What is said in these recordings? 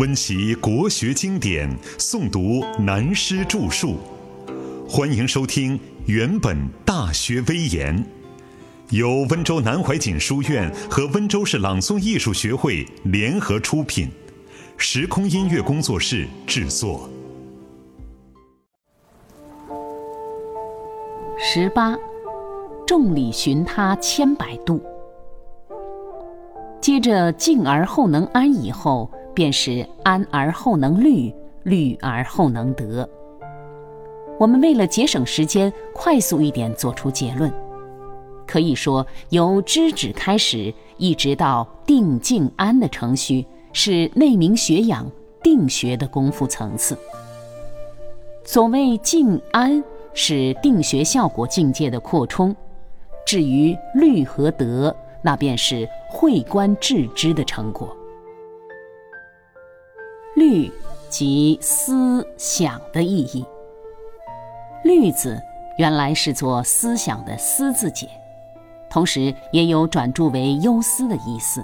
温习国学经典，诵读南师著述。欢迎收听《原本大学威严》，由温州南怀瑾书院和温州市朗诵艺术学会联合出品，时空音乐工作室制作。十八，众里寻他千百度。接着静而后能安以后，便是安而后能虑，虑而后能得。我们为了节省时间，快速一点做出结论，可以说由知止开始，一直到定静安的程序，是内明学养定学的功夫层次。所谓静安，是定学效果境界的扩充；至于虑和得，那便是会观致知的成果。虑即思想的意义。虑字原来是做思想的思字解，同时也有转注为忧思的意思。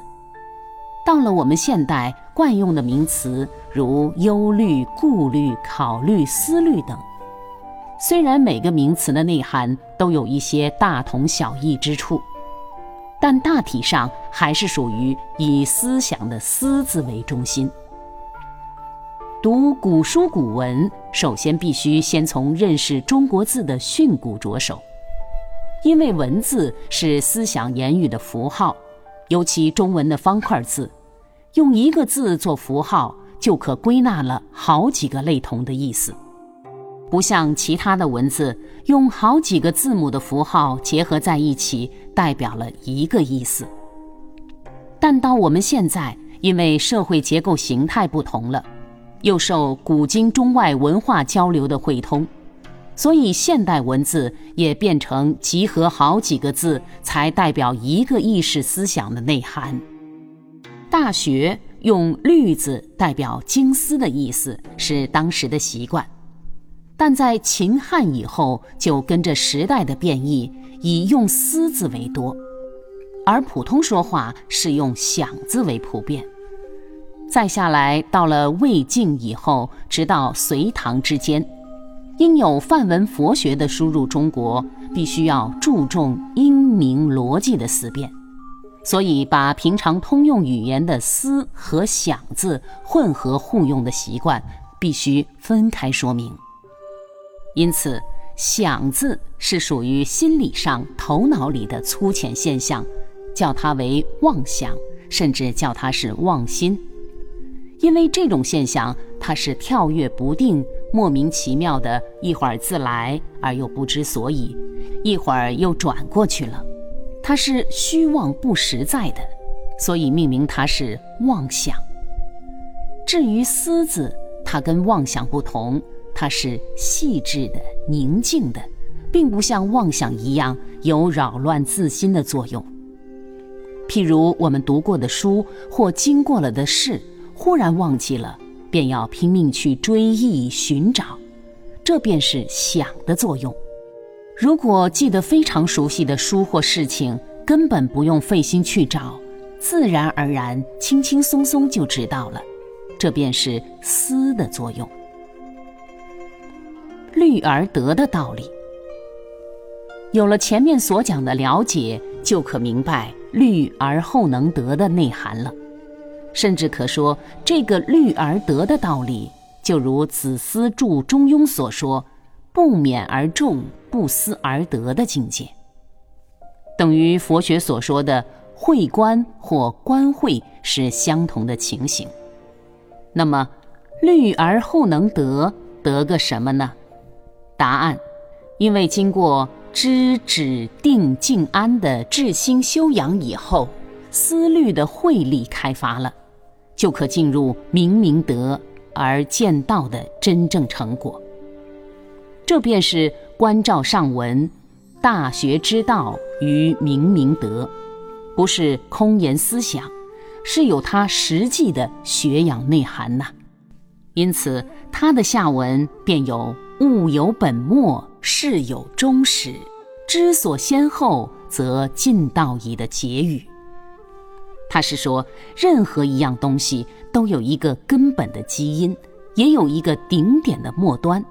到了我们现代惯用的名词，如忧虑、顾虑、考虑、思虑等，虽然每个名词的内涵都有一些大同小异之处。但大体上还是属于以思想的“思”字为中心。读古书古文，首先必须先从认识中国字的训诂着手，因为文字是思想言语的符号，尤其中文的方块字，用一个字做符号，就可归纳了好几个类同的意思。不像其他的文字，用好几个字母的符号结合在一起，代表了一个意思。但到我们现在，因为社会结构形态不同了，又受古今中外文化交流的汇通，所以现代文字也变成集合好几个字才代表一个意识思想的内涵。大学用“绿”字代表经思的意思，是当时的习惯。但在秦汉以后，就跟着时代的变异，以用“思”字为多，而普通说话是用“想”字为普遍。再下来，到了魏晋以后，直到隋唐之间，因有梵文佛学的输入中国，必须要注重音明逻辑的思辨，所以把平常通用语言的“思”和“想”字混合互用的习惯，必须分开说明。因此，想字是属于心理上、头脑里的粗浅现象，叫它为妄想，甚至叫它是妄心。因为这种现象，它是跳跃不定、莫名其妙的，一会儿自来而又不知所以，一会儿又转过去了，它是虚妄不实在的，所以命名它是妄想。至于思字，它跟妄想不同。它是细致的、宁静的，并不像妄想一样有扰乱自心的作用。譬如我们读过的书或经过了的事，忽然忘记了，便要拼命去追忆寻找，这便是想的作用。如果记得非常熟悉的书或事情，根本不用费心去找，自然而然、轻轻松松就知道了，这便是思的作用。虑而得的道理，有了前面所讲的了解，就可明白虑而后能得的内涵了。甚至可说，这个虑而得的道理，就如子思著《中庸》所说：“不勉而众，不思而得”的境界，等于佛学所说的会观或观会是相同的情形。那么，虑而后能得，得个什么呢？答案，因为经过知止定静安的治心修养以后，思虑的慧力开发了，就可进入明明德而见道的真正成果。这便是关照上文，大学之道于明明德，不是空言思想，是有它实际的学养内涵呐。因此，他的下文便有。物有本末，事有终始，知所先后，则近道矣的结语。他是说，任何一样东西都有一个根本的基因，也有一个顶点的末端。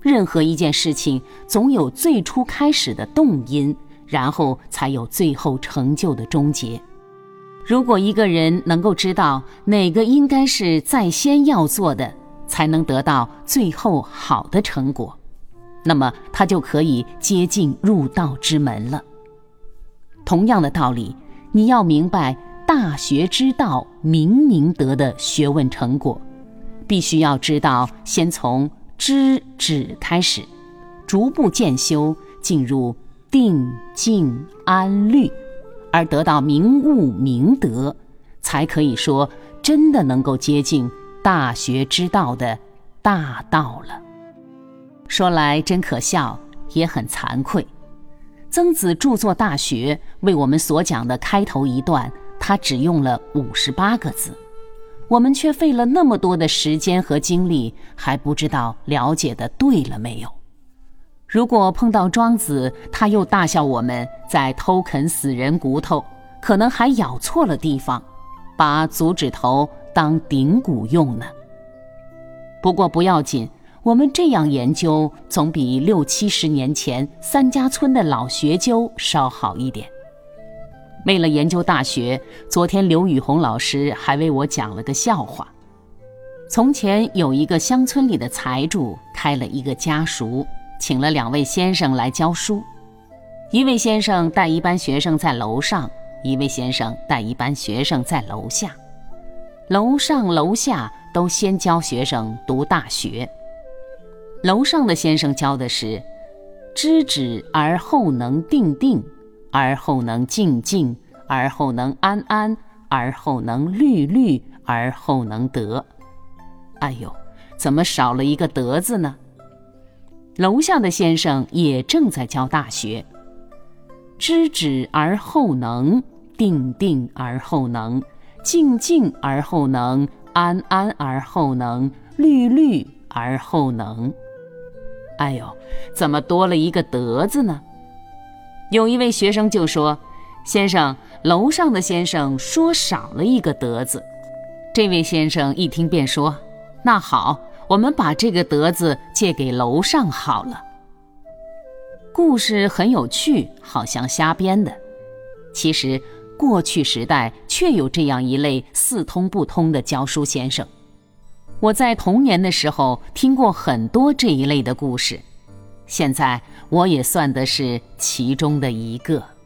任何一件事情总有最初开始的动因，然后才有最后成就的终结。如果一个人能够知道哪个应该是在先要做的，才能得到最后好的成果，那么他就可以接近入道之门了。同样的道理，你要明白大学之道明明德的学问成果，必须要知道先从知止开始，逐步渐修，进入定静安虑。而得到明悟明德，才可以说真的能够接近大学之道的大道了。说来真可笑，也很惭愧。曾子著作《大学》，为我们所讲的开头一段，他只用了五十八个字，我们却费了那么多的时间和精力，还不知道了解的对了没有。如果碰到庄子，他又大笑我们在偷啃死人骨头，可能还咬错了地方，把足趾头当顶骨用呢。不过不要紧，我们这样研究总比六七十年前三家村的老学究稍好一点。为了研究大学，昨天刘宇红老师还为我讲了个笑话。从前有一个乡村里的财主开了一个家塾。请了两位先生来教书，一位先生带一班学生在楼上，一位先生带一班学生在楼下。楼上楼下都先教学生读大学。楼上的先生教的是：知止而后能定定，而后能静静，而后能安安，而后能虑虑，而后能得。哎呦，怎么少了一个得字呢？楼下的先生也正在教大学，知止而后能，定定而后能，静静而后能，安安而后能，虑虑而后能。哎呦，怎么多了一个德字呢？有一位学生就说：“先生，楼上的先生说少了一个德字。”这位先生一听便说：“那好。”我们把这个德字借给楼上好了。故事很有趣，好像瞎编的。其实过去时代确有这样一类四通不通的教书先生。我在童年的时候听过很多这一类的故事，现在我也算的是其中的一个。